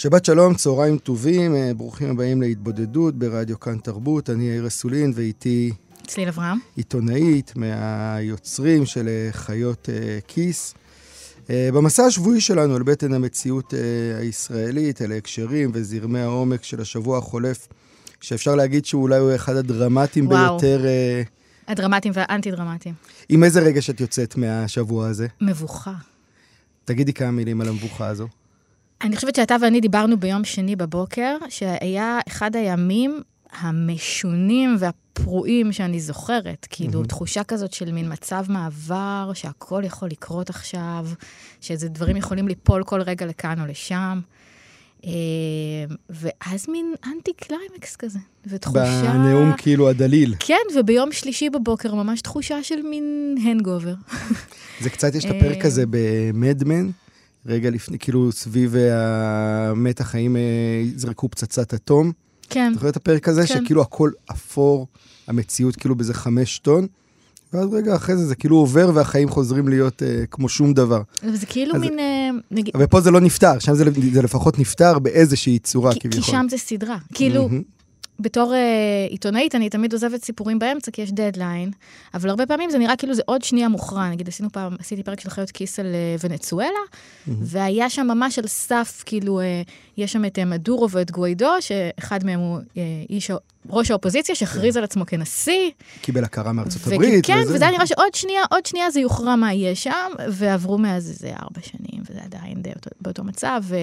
שבת שלום, צהריים טובים, אה, ברוכים הבאים להתבודדות ברדיו כאן תרבות. אני יאיר אסולין ואיתי צליל אברהם. עיתונאית מהיוצרים של אה, חיות אה, כיס. במסע השבועי שלנו על בטן המציאות הישראלית, אלה הקשרים וזרמי העומק של השבוע החולף, שאפשר להגיד שאולי הוא אחד הדרמטיים וואו. ביותר. הדרמטיים והאנטי-דרמטיים. עם איזה רגע שאת יוצאת מהשבוע הזה? מבוכה. תגידי כמה מילים על המבוכה הזו. אני חושבת שאתה ואני דיברנו ביום שני בבוקר, שהיה אחד הימים המשונים והפרועים שאני זוכרת. כאילו, ממ-הממ. תחושה כזאת של מין מצב מעבר, שהכל יכול לקרות עכשיו, שאיזה דברים יכולים ליפול כל רגע לכאן או לשם. אה, ואז מין אנטי קליימקס כזה, ותחושה... בנאום כאילו הדליל. כן, וביום שלישי בבוקר ממש תחושה של מין hangover. זה קצת, יש את הפרק אה, הזה במדמן, רגע לפני, כאילו סביב אה, המתח, האם אה, יזרקו פצצת אטום. כן. זוכר את הפרק הזה? כן. שכאילו הכל אפור, המציאות כאילו באיזה חמש טון, ואז רגע אחרי זה זה כאילו עובר והחיים חוזרים להיות אה, כמו שום דבר. וזה כאילו אז- מין... אה, נגיד, ופה זה לא נפתר, שם זה, זה לפחות נפתר באיזושהי צורה כי, כי כביכול. שם זה סדרה. כאילו, מהמם. בתור uh, עיתונאית, אני תמיד עוזבת סיפורים באמצע, כי יש דדליין, אבל הרבה פעמים זה נראה כאילו זה עוד שנייה מוכרע. נגיד, עשינו פעם, עשיתי פרק של חיות כיס על אה, ונצואלה, והיה שם ממש על סף, כאילו, אה, יש שם את אה, מדורו ואת גוואידו, שאחד מהם הוא אה, איש, ראש האופוזיציה, שהכריז על עצמו כנשיא. קיבל הכרה מארצות וכי- הברית. כן, וזה. וזה היה נראה שעוד שנייה, עוד שנייה זה יוכרע מה יהיה שם, ועברו מאז איזה ארבע שנים, וזה עדיין די אותו, באותו מצב. ו...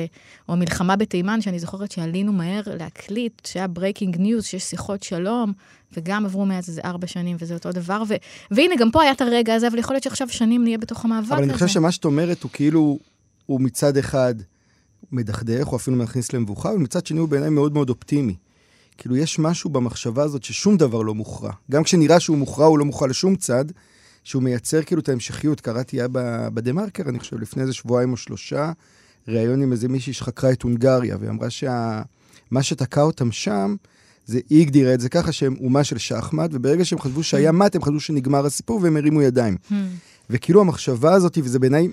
או המלחמה בתימן, שאני זוכרת שעלינו מהר להקליט, שהיה breaking news, שיש שיחות שלום, וגם עברו מאז איזה ארבע שנים, וזה אותו דבר. ו... והנה, גם פה היה את הרגע הזה, אבל יכול להיות שעכשיו שנים נהיה בתוך המאבק אבל הזה. אני חושב שמה שאת אומרת הוא כאילו, הוא מצד אחד מדכדך, או אפילו מכניס למבוכה, ומצד שני הוא בעיניי מאוד מאוד אופטימי. כאילו, יש משהו במחשבה הזאת ששום דבר לא מוכרע. גם כשנראה שהוא מוכרע, הוא לא מוכרע לשום צד, שהוא מייצר כאילו את ההמשכיות. קראתי, היה בדה-מרקר, אני חושב, לפני איזה שבועיים או שלושה, ראיון עם איזה מישהי שחקרה את הונגריה, והיא אמרה שמה שתקע אותם שם, זה, היא הגדירה את זה ככה שהם אומה של שחמט, וברגע שהם חשבו שהיה מת, הם חשבו שנגמר הסיפור והם הרימו ידיים. Hmm. וכאילו המחשבה הזאת, וזה בעיניי,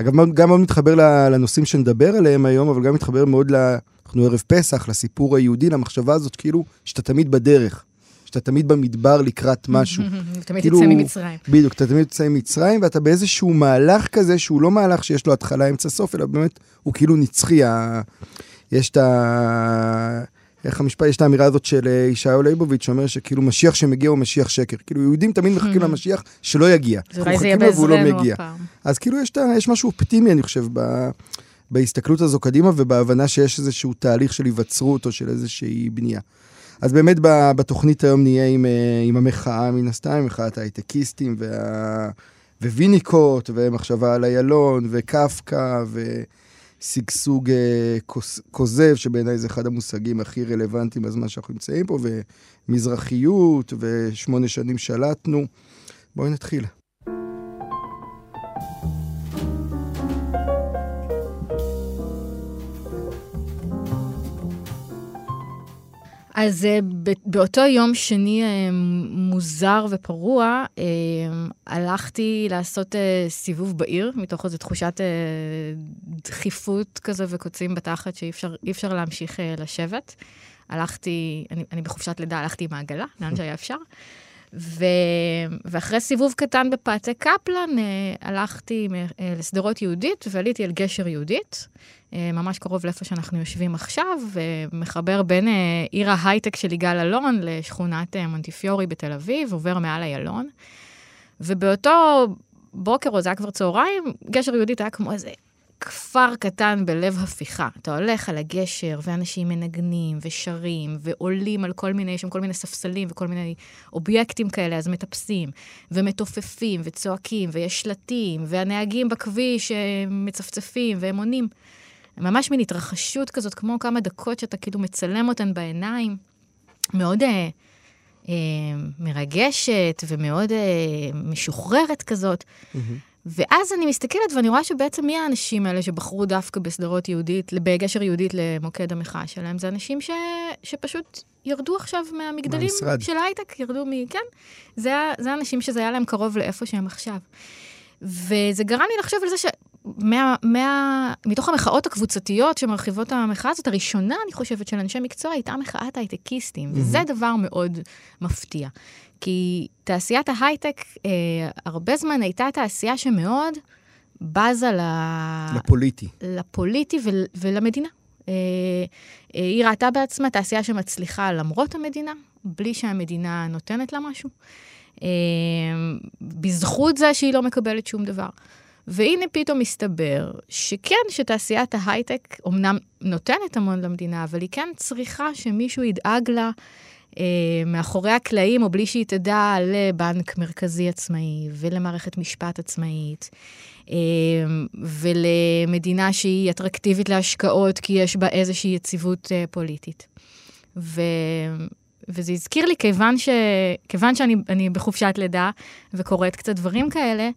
אגב, גם מאוד מתחבר לנושאים שנדבר עליהם היום, אבל גם מתחבר מאוד ל... אנחנו ערב פסח, לסיפור היהודי, למחשבה הזאת, כאילו, שאתה תמיד בדרך, שאתה תמיד במדבר לקראת משהו. תמיד כאילו- תצא ממצרים. בדיוק, אתה תמיד יוצא ממצרים, ואתה באיזשהו מהלך כזה, שהוא לא מהלך שיש לו התחלה, אמצע, סוף, אלא באמת, הוא כאילו נצחי. יש את ה... איך המשפט, יש את האמירה הזאת של אה, ישעיהו ליבוביץ', שאומר שכאילו משיח שמגיע הוא משיח שקר. כאילו יהודים תמיד מחכים למשיח שלא יגיע. אולי זה יהיה לא בעזרנו מגיע. הפעם. אז כאילו יש, יש משהו אופטימי, אני חושב, ב, בהסתכלות הזו קדימה ובהבנה שיש איזשהו תהליך של היווצרות או של איזושהי בנייה. אז באמת בתוכנית היום נהיה עם, אה, עם המחאה מן הסתם, מחאת ההייטקיסטים וה... וויניקוט, ומחשבה על איילון, וקפקא, ושגשוג אה, כוס- כוזב, שבעיניי זה אחד המושגים הכי רלוונטיים בזמן שאנחנו נמצאים פה, ומזרחיות, ושמונה שנים שלטנו. בואי נתחיל. אז אה, באותו יום שני אה, מוזר ופרוע, אה, הלכתי לעשות סיבוב בעיר, מתוך איזו תחושת דחיפות כזה וקוצים בתחת שאי אפשר, אפשר להמשיך לשבת. הלכתי, אני, אני בחופשת לידה, הלכתי עם העגלה, לאן שהיה אפשר. ו... ואחרי סיבוב קטן בפאתי קפלן, אה, הלכתי אה, לשדרות יהודית ועליתי על גשר יהודית, אה, ממש קרוב לאיפה שאנחנו יושבים עכשיו, ומחבר בין עיר ההייטק של יגאל אלון לשכונת מונטיפיורי בתל אביב, עובר מעל איילון. ובאותו בוקר, או זה היה כבר צהריים, גשר יהודית היה כמו איזה כפר קטן בלב הפיכה. אתה הולך על הגשר, ואנשים מנגנים ושרים, ועולים על כל מיני, יש שם כל מיני ספסלים וכל מיני אובייקטים כאלה, אז מטפסים, ומתופפים, וצועקים, ויש שלטים, והנהגים בכביש מצפצפים, והם עונים. ממש מין התרחשות כזאת, כמו כמה דקות שאתה כאילו מצלם אותן בעיניים. מאוד אה, אה, מרגשת ומאוד אה, משוחררת כזאת. Mm-hmm. ואז אני מסתכלת ואני רואה שבעצם מי האנשים האלה שבחרו דווקא בסדרות יהודית, בגשר יהודית למוקד המחאה שלהם? זה אנשים ש... שפשוט ירדו עכשיו מהמגדלים מהמשרד. של הייטק, ירדו מ... כן, זה, זה האנשים שזה היה להם קרוב לאיפה שהם עכשיו. וזה גרם לי לחשוב על זה ש... מה, מה, מתוך המחאות הקבוצתיות שמרחיבות המחאה הזאת, הראשונה, אני חושבת, של אנשי מקצוע, הייתה מחאת הייטקיסטים, mm-hmm. וזה דבר מאוד מפתיע. כי תעשיית ההייטק אה, הרבה זמן הייתה תעשייה שמאוד בזה ל... לפוליטי. לפוליטי ול, ולמדינה. אה, אה, היא ראתה בעצמה תעשייה שמצליחה למרות המדינה, בלי שהמדינה נותנת לה משהו, אה, בזכות זה שהיא לא מקבלת שום דבר. והנה פתאום מסתבר שכן, שתעשיית ההייטק אמנם נותנת המון למדינה, אבל היא כן צריכה שמישהו ידאג לה מאחורי הקלעים, או בלי שהיא תדע, לבנק מרכזי עצמאי ולמערכת משפט עצמאית. אה, ולמדינה שהיא אטרקטיבית להשקעות, כי יש בה איזושהי יציבות אה, פוליטית. ו... וזה הזכיר לי, כיוון, ש... כיוון שאני בחופשת לידה וקוראת קצת דברים כאלה, אה,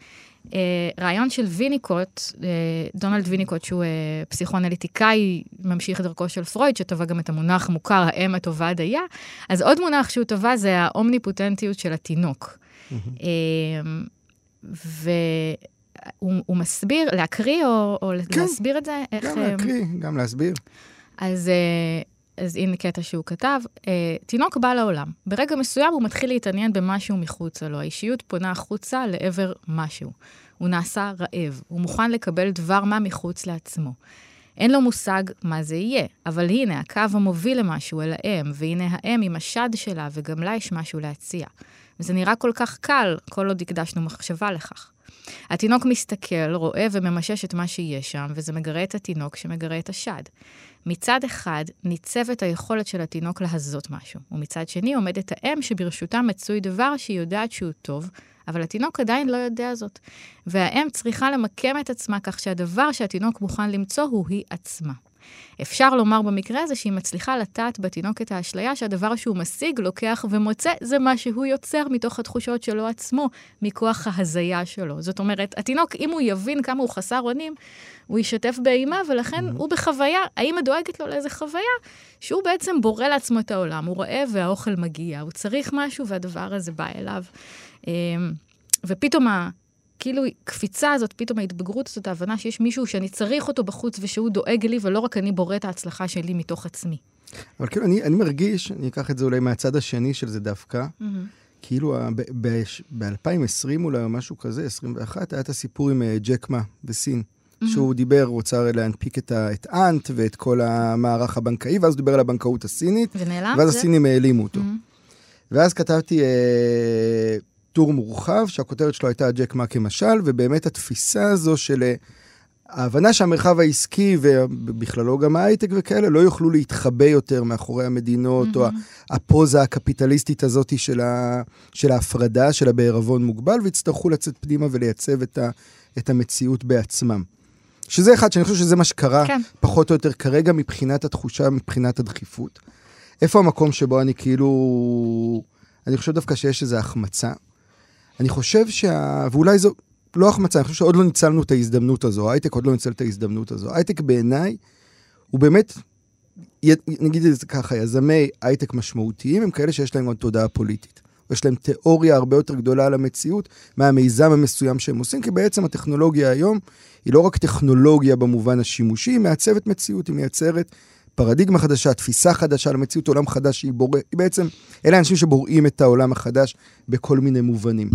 רעיון של ויניקוט, אה, דונלד ויניקוט, שהוא אה, פסיכואנליטיקאי, ממשיך את דרכו של פרויד, שטבע גם את המונח מוכר, האם הטובה דייה, אז עוד מונח שהוא טבע זה האומניפוטנטיות של התינוק. והוא מסביר, להקריא או, או כן, להסביר את זה? איך, גם להקריא, גם להסביר. אז אז הנה קטע שהוא כתב, אה, תינוק בא לעולם. ברגע מסוים הוא מתחיל להתעניין במשהו מחוצה לו. האישיות פונה החוצה לעבר משהו. הוא נעשה רעב, הוא מוכן לקבל דבר מה מחוץ לעצמו. אין לו מושג מה זה יהיה, אבל הנה, הקו המוביל למשהו אל האם, והנה האם עם השד שלה, וגם לה יש משהו להציע. וזה נראה כל כך קל, כל עוד הקדשנו מחשבה לכך. התינוק מסתכל, רואה וממשש את מה שיש שם, וזה מגרה את התינוק שמגרה את השד. מצד אחד, ניצבת היכולת של התינוק להזות משהו, ומצד שני עומדת האם שברשותה מצוי דבר שהיא יודעת שהוא טוב, אבל התינוק עדיין לא יודע זאת. והאם צריכה למקם את עצמה כך שהדבר שהתינוק מוכן למצוא הוא היא עצמה. אפשר לומר במקרה הזה שהיא מצליחה לטעת בתינוק את האשליה שהדבר שהוא משיג, לוקח ומוצא, זה מה שהוא יוצר מתוך התחושות שלו עצמו, מכוח ההזיה שלו. זאת אומרת, התינוק, אם הוא יבין כמה הוא חסר אונים, הוא ישתף באימה, ולכן mm-hmm. הוא בחוויה, האמא דואגת לו לאיזה חוויה, שהוא בעצם בורא לעצמו את העולם, הוא רעב והאוכל מגיע, הוא צריך משהו והדבר הזה בא אליו. אמ, ופתאום כאילו קפיצה הזאת, פתאום ההתבגרות הזאת, ההבנה שיש מישהו שאני צריך אותו בחוץ ושהוא דואג לי, ולא רק אני בורא את ההצלחה שלי מתוך עצמי. אבל כאילו, אני, אני מרגיש, אני אקח את זה אולי מהצד השני של זה דווקא, mm-hmm. כאילו ב-2020 אולי או משהו כזה, 21, היה את הסיפור עם אה, ג'ק מה בסין. Mm-hmm. שהוא דיבר, הוא רוצה להנפיק את, ה, את אנט ואת כל המערך הבנקאי, ואז הוא דיבר על הבנקאות הסינית. ונעלם? ואז זה? הסינים העלימו אותו. Mm-hmm. ואז כתבתי אה, טור מורחב, שהכותרת שלו הייתה ג'ק מה כמשל, ובאמת התפיסה הזו של אה, ההבנה שהמרחב העסקי, ובכללו גם ההייטק וכאלה, לא יוכלו להתחבא יותר מאחורי המדינות, mm-hmm. או הפוזה הקפיטליסטית הזאת של, ה, של ההפרדה, של הבערבון מוגבל, ויצטרכו לצאת פנימה ולייצב את, ה, את המציאות בעצמם. שזה אחד שאני חושב שזה מה שקרה, כן. פחות או יותר כרגע, מבחינת התחושה, מבחינת הדחיפות. איפה המקום שבו אני כאילו... אני חושב דווקא שיש איזו החמצה. אני חושב שה... ואולי זו לא החמצה, אני חושב שעוד לא ניצלנו את ההזדמנות הזו, ההייטק עוד לא ניצל את ההזדמנות הזו. ההייטק בעיניי הוא באמת, נגיד את זה ככה, יזמי הייטק משמעותיים הם כאלה שיש להם עוד תודעה פוליטית. יש להם תיאוריה הרבה יותר גדולה על המציאות מהמיזם המסוים שהם עושים, כי בעצם הטכנולוגיה היום היא לא רק טכנולוגיה במובן השימושי, היא מעצבת מציאות, היא מייצרת פרדיגמה חדשה, תפיסה חדשה למציאות, עולם חדש שהיא בורא, היא בעצם, אלה האנשים שבוראים את העולם החדש בכל מיני מובנים.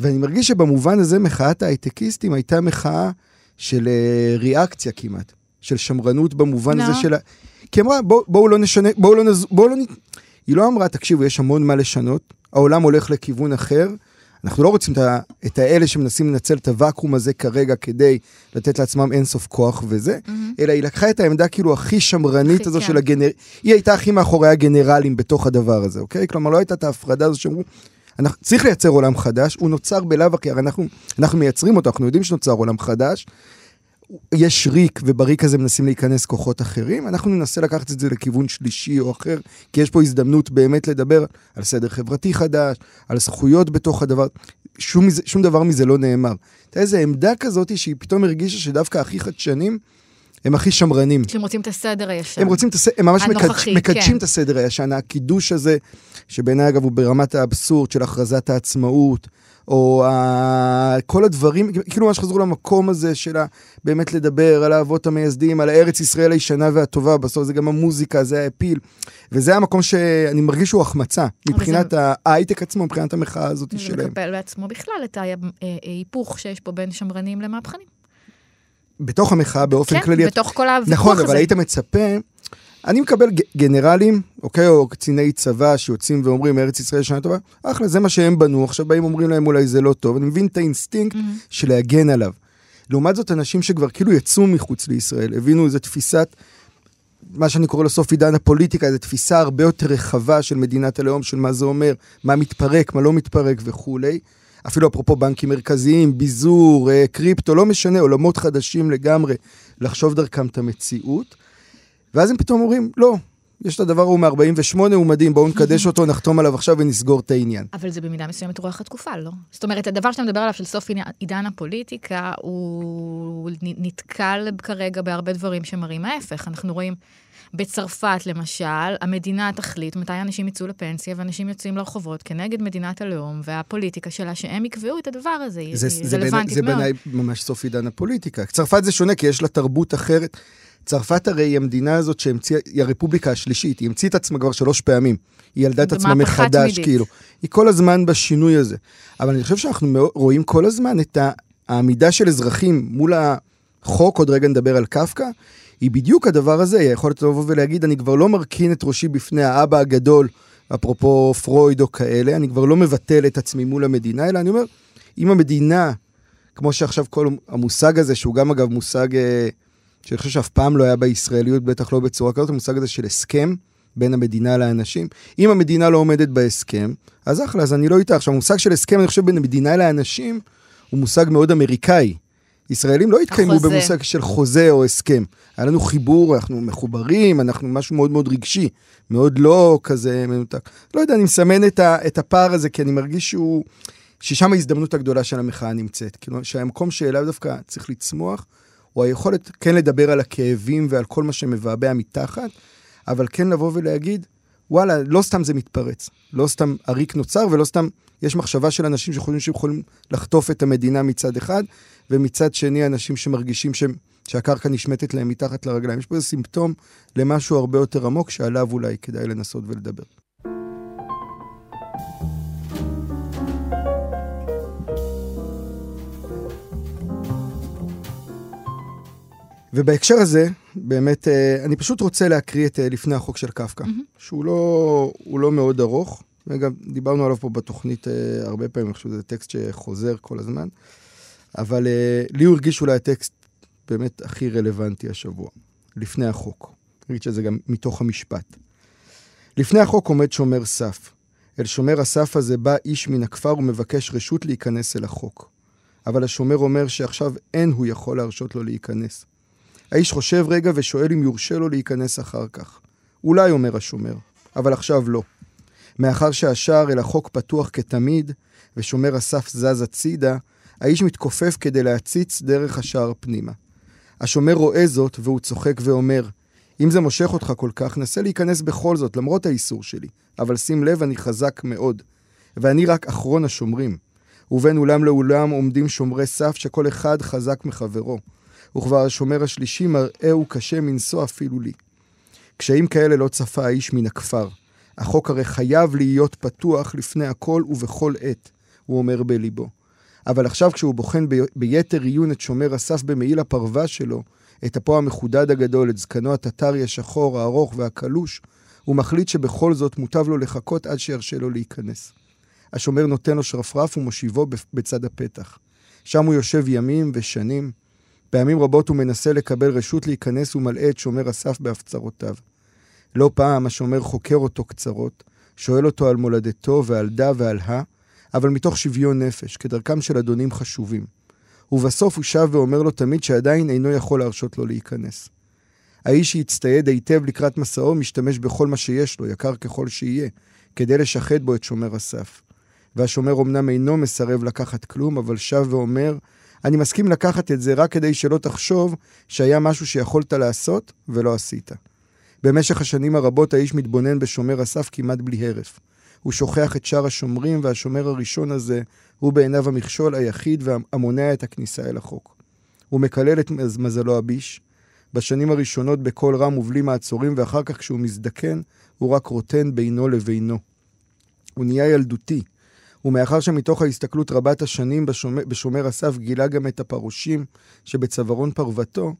ואני מרגיש שבמובן הזה מחאת ההייטקיסטים הייתה מחאה של uh, ריאקציה כמעט, של שמרנות במובן no. הזה של ה... כי אמרה, בואו בוא לא נשנה, בואו לא נז... בואו לא נ... היא לא אמרה, תקשיבו, יש המון מה לשנות, העולם הולך לכיוון אחר, אנחנו לא רוצים את, האלה שמנסים לנצל את הוואקום הזה כרגע כדי לתת לעצמם אינסוף כוח וזה, mm-hmm. אלא היא לקחה את העמדה כאילו הכי שמרנית הכי, הזו כן. של הגנר... היא הייתה הכי מאחורי הגנרלים בתוך הדבר הזה, אוקיי? כלומר, לא הייתה את ההפרדה הזו שאמרו, אנחנו, צריך לייצר עולם חדש, הוא נוצר בלאו הכי, הרי אנחנו, אנחנו מייצרים אותו, אנחנו יודעים שנוצר עולם חדש, יש ריק, ובריק הזה מנסים להיכנס כוחות אחרים, אנחנו ננסה לקחת את זה לכיוון שלישי או אחר, כי יש פה הזדמנות באמת לדבר על סדר חברתי חדש, על זכויות בתוך הדבר, שום, שום דבר מזה לא נאמר. הייתה איזו עמדה כזאת שהיא פתאום הרגישה שדווקא הכי חדשנים, הם הכי שמרנים. שהם רוצים את הסדר הישן. הם רוצים את הסדר, הם ממש הנוכחי, מקד, מקדשים כן. את הסדר הישן, הקידוש הזה, שבעיניי אגב הוא ברמת האבסורד של הכרזת העצמאות, או ה... כל הדברים, כאילו ממש חזרו למקום הזה של באמת לדבר על האבות המייסדים, על הארץ ישראל הישנה והטובה, בסוף זה גם המוזיקה, זה האפיל. וזה המקום שאני מרגיש שהוא החמצה, מבחינת זה... ההייטק עצמו, מבחינת המחאה הזאת שלהם. זה מקפל בעצמו בכלל את ההיפוך שיש פה בין שמרנים למהפכנים. בתוך המחאה באופן כן, כללי. כן, בתוך כל הוויכוח נכון, הזה. נכון, אבל היית מצפה... אני מקבל גנרלים, אוקיי, או קציני צבא שיוצאים ואומרים, ארץ ישראל שנה טובה, אחלה, זה מה שהם בנו, עכשיו באים אומרים להם אולי זה לא טוב, אני מבין את האינסטינקט ממ-הממ. של להגן עליו. לעומת זאת, אנשים שכבר כאילו יצאו מחוץ לישראל, הבינו איזו תפיסת, מה שאני קורא לו סוף עידן הפוליטיקה, איזו תפיסה הרבה יותר רחבה של מדינת הלאום, של מה זה אומר, מה מתפרק, מה לא מתפרק וכולי. אפילו אפרופו בנקים מרכזיים, ביזור, אה, קריפטו, לא משנה, עולמות חדשים לגמרי, לחשוב דרכם את המציאות. ואז הם פתאום אומרים, לא, יש את הדבר ההוא מ-48, הוא מדהים, בואו נקדש אותו, נחתום עליו עכשיו ונסגור את העניין. אבל זה במידה מסוימת רוח התקופה, לא? זאת אומרת, הדבר שאתה מדבר עליו של סוף עידן הפוליטיקה, הוא נתקל כרגע בהרבה דברים שמראים ההפך. אנחנו רואים בצרפת, למשל, המדינה תחליט מתי אנשים יצאו לפנסיה ואנשים יוצאים לרחובות כנגד מדינת הלאום והפוליטיקה שלה, שהם יקבעו את הדבר הזה. זה, זה, רלוונטית מאוד. זה בעיניי ממש סוף עידן הפוליטיקה. צרפת זה שונה, כי יש לה תרבות אחרת. צרפת הרי היא המדינה הזאת שהמציאה, היא הרפובליקה השלישית, היא המציאה את עצמה כבר שלוש פעמים. היא ילדה את עצמה מחדש, תמידית. כאילו. היא כל הזמן בשינוי הזה. אבל אני חושב שאנחנו רואים כל הזמן את העמידה של אזרחים מול החוק, עוד רגע נדבר על קפקא, היא בדיוק הדבר הזה, היא יכולת לבוא ולהגיד, אני כבר לא מרכין את ראשי בפני האבא הגדול, אפרופו פרויד או כאלה, אני כבר לא מבטל את עצמי מול המדינה, אלא אני אומר, אם המדינה, כמו שעכשיו כל המושג הזה, שהוא גם אגב מושג... אה, שאני חושב שאף פעם לא היה בישראליות, בטח לא בצורה כזאת, המושג הזה של הסכם בין המדינה לאנשים. אם המדינה לא עומדת בהסכם, אז אחלה, אז אני לא איתה. עכשיו, המושג של הסכם, אני חושב, בין המדינה לאנשים, הוא מושג מאוד אמריקאי. ישראלים לא התקיימו החוזה. במושג של חוזה או הסכם. היה לנו חיבור, אנחנו מחוברים, אנחנו משהו מאוד מאוד רגשי, מאוד לא כזה מנותק. לא יודע, אני מסמן את, ה, את הפער הזה, כי אני מרגיש שהוא, ששם ההזדמנות הגדולה של המחאה נמצאת. כאילו, שהמקום שאליו דווקא צריך לצמוח, הוא היכולת כן לדבר על הכאבים ועל כל מה שמבעבע מתחת, אבל כן לבוא ולהגיד, וואלה, לא סתם זה מתפרץ. לא סתם עריק נוצר ולא סתם יש מחשבה של אנשים שחושבים שהם יכולים לחטוף את המדינה מצד אחד, ומצד שני אנשים שמרגישים שהם, שהקרקע נשמטת להם מתחת לרגליים. יש פה איזה סימפטום למשהו הרבה יותר עמוק שעליו אולי כדאי לנסות ולדבר. ובהקשר הזה, באמת, אה, אני פשוט רוצה להקריא את אה, לפני החוק של קפקא, mm-hmm. שהוא לא, לא מאוד ארוך, וגם דיברנו עליו פה בתוכנית אה, הרבה פעמים, אני חושב שזה טקסט שחוזר כל הזמן, אבל לי הוא הרגיש אולי הטקסט באמת הכי רלוונטי השבוע, לפני החוק. אני אגיד שזה גם מתוך המשפט. לפני החוק עומד שומר סף. אל שומר הסף הזה בא איש מן הכפר ומבקש רשות להיכנס אל החוק. אבל השומר אומר שעכשיו אין הוא יכול להרשות לו להיכנס. האיש חושב רגע ושואל אם יורשה לו להיכנס אחר כך. אולי, אומר השומר, אבל עכשיו לא. מאחר שהשער אל החוק פתוח כתמיד, ושומר הסף זז הצידה, האיש מתכופף כדי להציץ דרך השער פנימה. השומר רואה זאת, והוא צוחק ואומר, אם זה מושך אותך כל כך, נסה להיכנס בכל זאת, למרות האיסור שלי. אבל שים לב, אני חזק מאוד. ואני רק אחרון השומרים. ובין אולם לאולם עומדים שומרי סף שכל אחד חזק מחברו. וכבר השומר השלישי מראהו קשה מנשוא אפילו לי. קשיים כאלה לא צפה האיש מן הכפר. החוק הרי חייב להיות פתוח לפני הכל ובכל עת, הוא אומר בליבו. אבל עכשיו כשהוא בוחן ביתר עיון את שומר הסף במעיל הפרווה שלו, את אפו המחודד הגדול, את זקנו הטטרי השחור, הארוך והקלוש, הוא מחליט שבכל זאת מוטב לו לחכות עד שירשה לו להיכנס. השומר נותן לו שרפרף ומושיבו בצד הפתח. שם הוא יושב ימים ושנים. פעמים רבות הוא מנסה לקבל רשות להיכנס ומלאה את שומר הסף בהפצרותיו. לא פעם השומר חוקר אותו קצרות, שואל אותו על מולדתו ועל דה ועל הא, אבל מתוך שוויון נפש, כדרכם של אדונים חשובים. ובסוף הוא שב ואומר לו תמיד שעדיין אינו יכול להרשות לו להיכנס. האיש שהצטייד היטב לקראת מסעו משתמש בכל מה שיש לו, יקר ככל שיהיה, כדי לשחד בו את שומר הסף. והשומר אמנם אינו מסרב לקחת כלום, אבל שב ואומר, אני מסכים לקחת את זה רק כדי שלא תחשוב שהיה משהו שיכולת לעשות ולא עשית. במשך השנים הרבות האיש מתבונן בשומר הסף כמעט בלי הרף. הוא שוכח את שאר השומרים, והשומר הראשון הזה הוא בעיניו המכשול היחיד והמונע את הכניסה אל החוק. הוא מקלל את מזלו הביש. בשנים הראשונות בקול רם ובלי מעצורים, ואחר כך כשהוא מזדקן, הוא רק רוטן בינו לבינו. הוא נהיה ילדותי, ומאחר שמתוך ההסתכלות רבת השנים בשומר, בשומר הסף גילה גם את הפרושים שבצווארון פרוותו,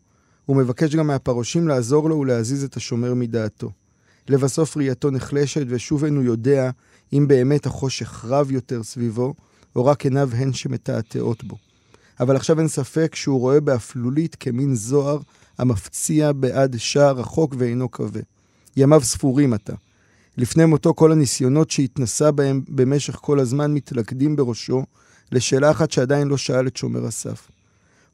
הוא מבקש גם מהפרושים לעזור לו ולהזיז את השומר מדעתו. לבסוף ראייתו נחלשת, ושוב אינו יודע אם באמת החושך רב יותר סביבו, או רק עיניו הן שמתעתעות בו. אבל עכשיו אין ספק שהוא רואה באפלולית כמין זוהר המפציע בעד שער רחוק ואינו כבה. ימיו ספורים עתה. לפני מותו כל הניסיונות שהתנסה בהם במשך כל הזמן מתלכדים בראשו לשאלה אחת שעדיין לא שאל את שומר הסף.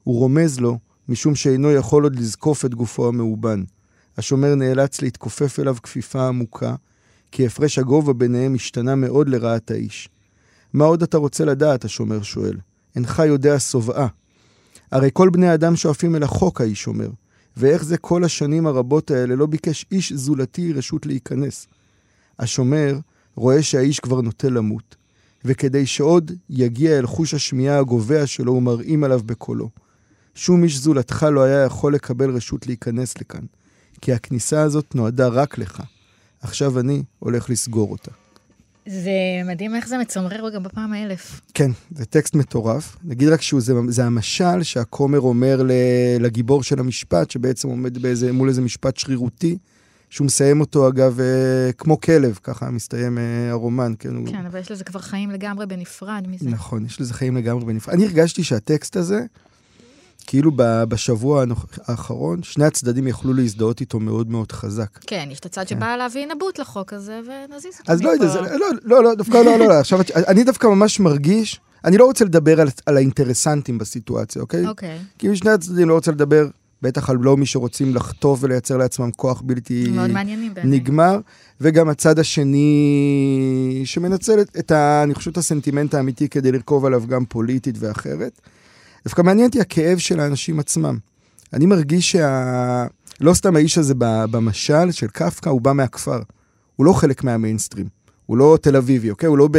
הוא רומז לו, משום שאינו יכול עוד לזקוף את גופו המאובן. השומר נאלץ להתכופף אליו כפיפה עמוקה, כי הפרש הגובה ביניהם השתנה מאוד לרעת האיש. מה עוד אתה רוצה לדעת? השומר שואל. אינך יודע שובעה. הרי כל בני האדם שואפים אל החוק, האיש אומר. ואיך זה כל השנים הרבות האלה לא ביקש איש זולתי רשות להיכנס. השומר רואה שהאיש כבר נוטה למות, וכדי שעוד יגיע אל חוש השמיעה הגובע שלו ומרעים עליו בקולו. שום איש זולתך לא היה יכול לקבל רשות להיכנס לכאן, כי הכניסה הזאת נועדה רק לך. עכשיו אני הולך לסגור אותה. זה מדהים איך זה מצמרר גם בפעם האלף. כן, זה טקסט מטורף. נגיד רק שזה המשל שהכומר אומר לגיבור של המשפט, שבעצם עומד באיזה, מול איזה משפט שרירותי, שהוא מסיים אותו, אגב, אה, כמו כלב, ככה מסתיים אה, הרומן. כן, הוא... כן, אבל יש לזה כבר חיים לגמרי בנפרד מזה. נכון, יש לזה חיים לגמרי בנפרד. אני הרגשתי שהטקסט הזה, כאילו בשבוע האחרון, שני הצדדים יכלו להזדהות איתו מאוד מאוד חזק. כן, יש את הצד כן. שבא להביא נבוט לחוק הזה, ונזיז אותו אז לא יודע, לא, לא, לא, דווקא לא, לא, לא. עכשיו, אני דווקא ממש מרגיש, אני לא רוצה לדבר על, על האינטרסנטים בסיטואציה, אוקיי? אוקיי. כי שני הצדדים לא רוצה לדבר בטח על לא מי שרוצים לחטוף ולייצר לעצמם כוח בלתי נגמר, וגם הצד השני שמנצל את, ה, אני חושב, את הסנטימנט האמיתי כדי לרכוב עליו גם פוליטית ואחרת. דווקא מעניין אותי הכאב של האנשים עצמם. אני מרגיש שה... לא סתם האיש הזה במשל של קפקא, הוא בא מהכפר. הוא לא חלק מהמיינסטרים. הוא לא תל אביבי, אוקיי? הוא לא ב...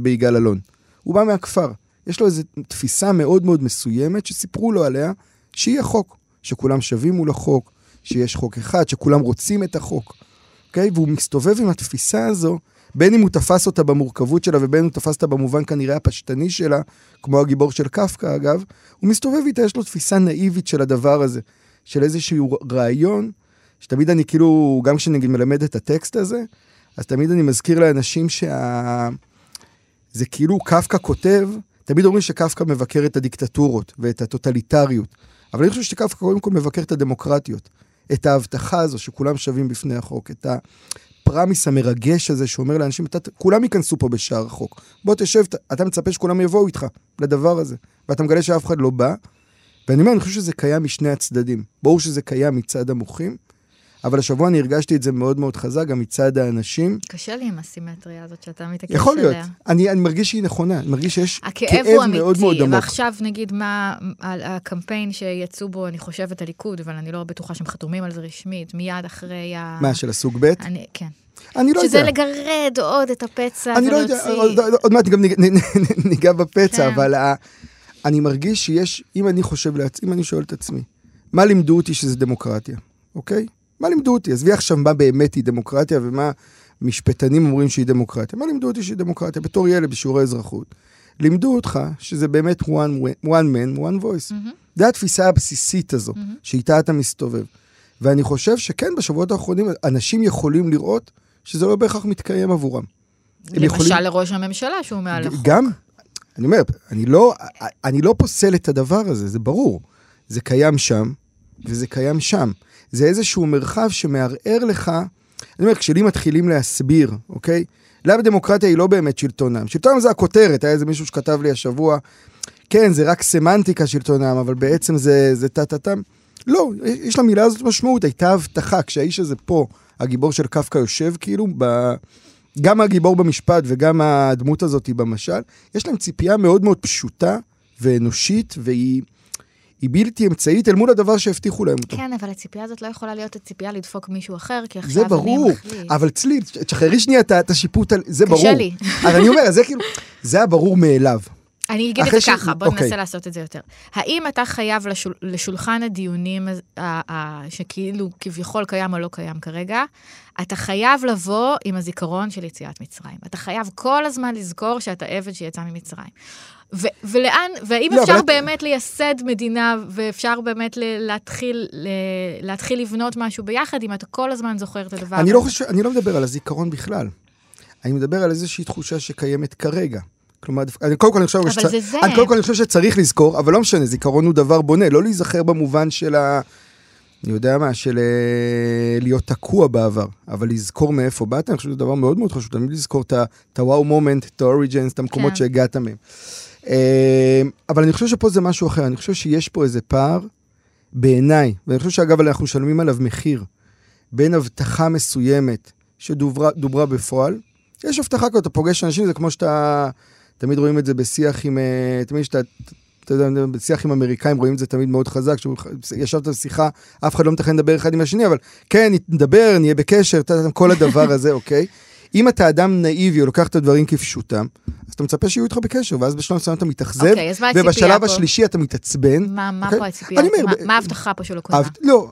ביגאל אלון. הוא בא מהכפר. יש לו איזו תפיסה מאוד מאוד מסוימת שסיפרו לו עליה, שהיא החוק. שכולם שווים מול החוק, שיש חוק אחד, שכולם רוצים את החוק, אוקיי? והוא מסתובב עם התפיסה הזו, בין אם הוא תפס אותה במורכבות שלה ובין אם הוא תפס אותה במובן כנראה הפשטני שלה, כמו הגיבור של קפקא אגב, הוא מסתובב איתה, יש לו תפיסה נאיבית של הדבר הזה, של איזשהו רעיון, שתמיד אני כאילו, גם כשאני מלמד את הטקסט הזה, אז תמיד אני מזכיר לאנשים שה... זה כאילו קפקא כותב, תמיד אומרים שקפקא מבקר את הדיקטטורות ואת הטוטליטריות. אבל אני חושב שקפקא קודם כל מבקר את הדמוקרטיות. את ההבטחה הזו שכולם שווים בפני החוק, את הפרמיס המרגש הזה שאומר לאנשים, אתה, כולם ייכנסו פה בשער החוק. בוא תשב, אתה מצפה שכולם יבואו איתך לדבר הזה, ואתה מגלה שאף אחד לא בא. ואני אומר, אני חושב שזה קיים משני הצדדים. ברור שזה קיים מצד המוחים, אבל השבוע אני הרגשתי את זה מאוד מאוד חזק, גם מצד האנשים. קשה לי עם הסימטריה הזאת שאתה מתעקש עליה. יכול להיות. אני, אני מרגיש שהיא נכונה, אני מרגיש שיש כאב מאוד מאוד עמוק. ועכשיו נגיד מה, על הקמפיין שיצאו בו, אני חושבת הליכוד, אבל אני לא בטוחה שהם חתומים על זה רשמית, מיד אחרי ה... מה, של הסוג ב'? אני, כן. אני לא שזה יודע. שזה לגרד עוד את הפצע אני ולהוציא... לא יודע, עוד, עוד מעט גם ניגע בפצע, כן. אבל ה, אני מרגיש שיש, אם אני חושב לעצמי, אם אני שואל את עצמי, מה לימדו אותי שזה דמוקרטיה, אוקיי? מה לימדו אותי? עזבי עכשיו מה באמת היא דמוקרטיה ומה משפטנים אומרים שהיא דמוקרטיה. מה לימדו אותי שהיא דמוקרטיה? בתור ילד בשיעורי אזרחות. לימדו אותך שזה באמת one, one man, one voice. Mm-hmm. זה התפיסה הבסיסית הזו, mm-hmm. שאיתה אתה מסתובב. ואני חושב שכן, בשבועות האחרונים אנשים יכולים לראות שזה לא בהכרח מתקיים עבורם. הם יכולים- למשל לראש הממשלה שהוא מעל החוק. גם, אני אומר, אני לא, אני לא פוסל את הדבר הזה, זה ברור. זה קיים שם, וזה קיים שם. זה איזשהו מרחב שמערער לך, אני אומר, כשלי מתחילים להסביר, אוקיי? למה דמוקרטיה היא לא באמת שלטון העם? שלטון העם זה הכותרת, היה איזה מישהו שכתב לי השבוע, כן, זה רק סמנטיקה שלטון העם, אבל בעצם זה טה-טה-טם. לא, יש למילה הזאת משמעות, הייתה הבטחה, כשהאיש הזה פה, הגיבור של קפקא יושב כאילו, ב... גם הגיבור במשפט וגם הדמות הזאת במשל, יש להם ציפייה מאוד מאוד פשוטה ואנושית, והיא היא בלתי אמצעית אל מול הדבר שהבטיחו להם אותו. כן, אבל הציפייה הזאת לא יכולה להיות הציפייה לדפוק מישהו אחר, כי עכשיו זה אני ברור, מחליט. אבל צליל, תשחררי שנייה את השיפוט על... זה קשה ברור. לי. אבל אני אומר, זה כאילו, זה היה ברור מאליו. אני אגיד את זה ש- ככה, בוא אוקיי. ננסה לעשות את זה יותר. האם אתה חייב לשול, לשולחן הדיונים שכאילו כביכול קיים או לא קיים כרגע, אתה חייב לבוא עם הזיכרון של יציאת מצרים. אתה חייב כל הזמן לזכור שאתה עבד שיצא ממצרים. ו- ולאן, והאם לא, אפשר אבל באמת לייסד מדינה, ואפשר באמת ל- להתחיל, ל- להתחיל לבנות משהו ביחד, אם אתה כל הזמן זוכר את הדבר אני הזה? לא חושב, אני לא מדבר על הזיכרון בכלל. אני מדבר על איזושהי תחושה שקיימת כרגע. כלומר, אני קודם כל אני חושב... שצר- זה זה. אני קודם כל אני חושב שצריך לזכור, אבל לא משנה, זיכרון הוא דבר בונה, לא להיזכר במובן של ה... אני יודע מה, של אה, להיות תקוע בעבר, אבל לזכור מאיפה באת, אני חושב שזה דבר מאוד מאוד חשוב, תמיד לזכור את הוואו מומנט, את האוריג'נס, את המקומות כן. שהגעת מהם. אה, אבל אני חושב שפה זה משהו אחר, אני חושב שיש פה איזה פער, בעיניי, ואני חושב שאגב אנחנו משלמים עליו מחיר, בין הבטחה מסוימת שדוברה דוברה בפועל, יש הבטחה כזאת, אתה פוגש אנשים, זה כמו שאתה, תמיד רואים את זה בשיח עם, אה, תמיד שאתה, אתה יודע, בשיח עם אמריקאים רואים את זה תמיד מאוד חזק, שישבת בשיחה, אף אחד לא מתכנן לדבר אחד עם השני, אבל כן, נדבר, נהיה בקשר, כל הדבר הזה, אוקיי? אם אתה אדם נאיבי או לוקח את הדברים כפשוטם, אז אתה מצפה שיהיו איתך בקשר, ואז בשלב מסוים אתה מתאכזב, אוקיי, מה הציפייה ובשלב פה? השלישי אתה מתעצבן. מה, מה אוקיי? פה הציפייה? מה- מה ההבטחה פה שלא קוימה? לא,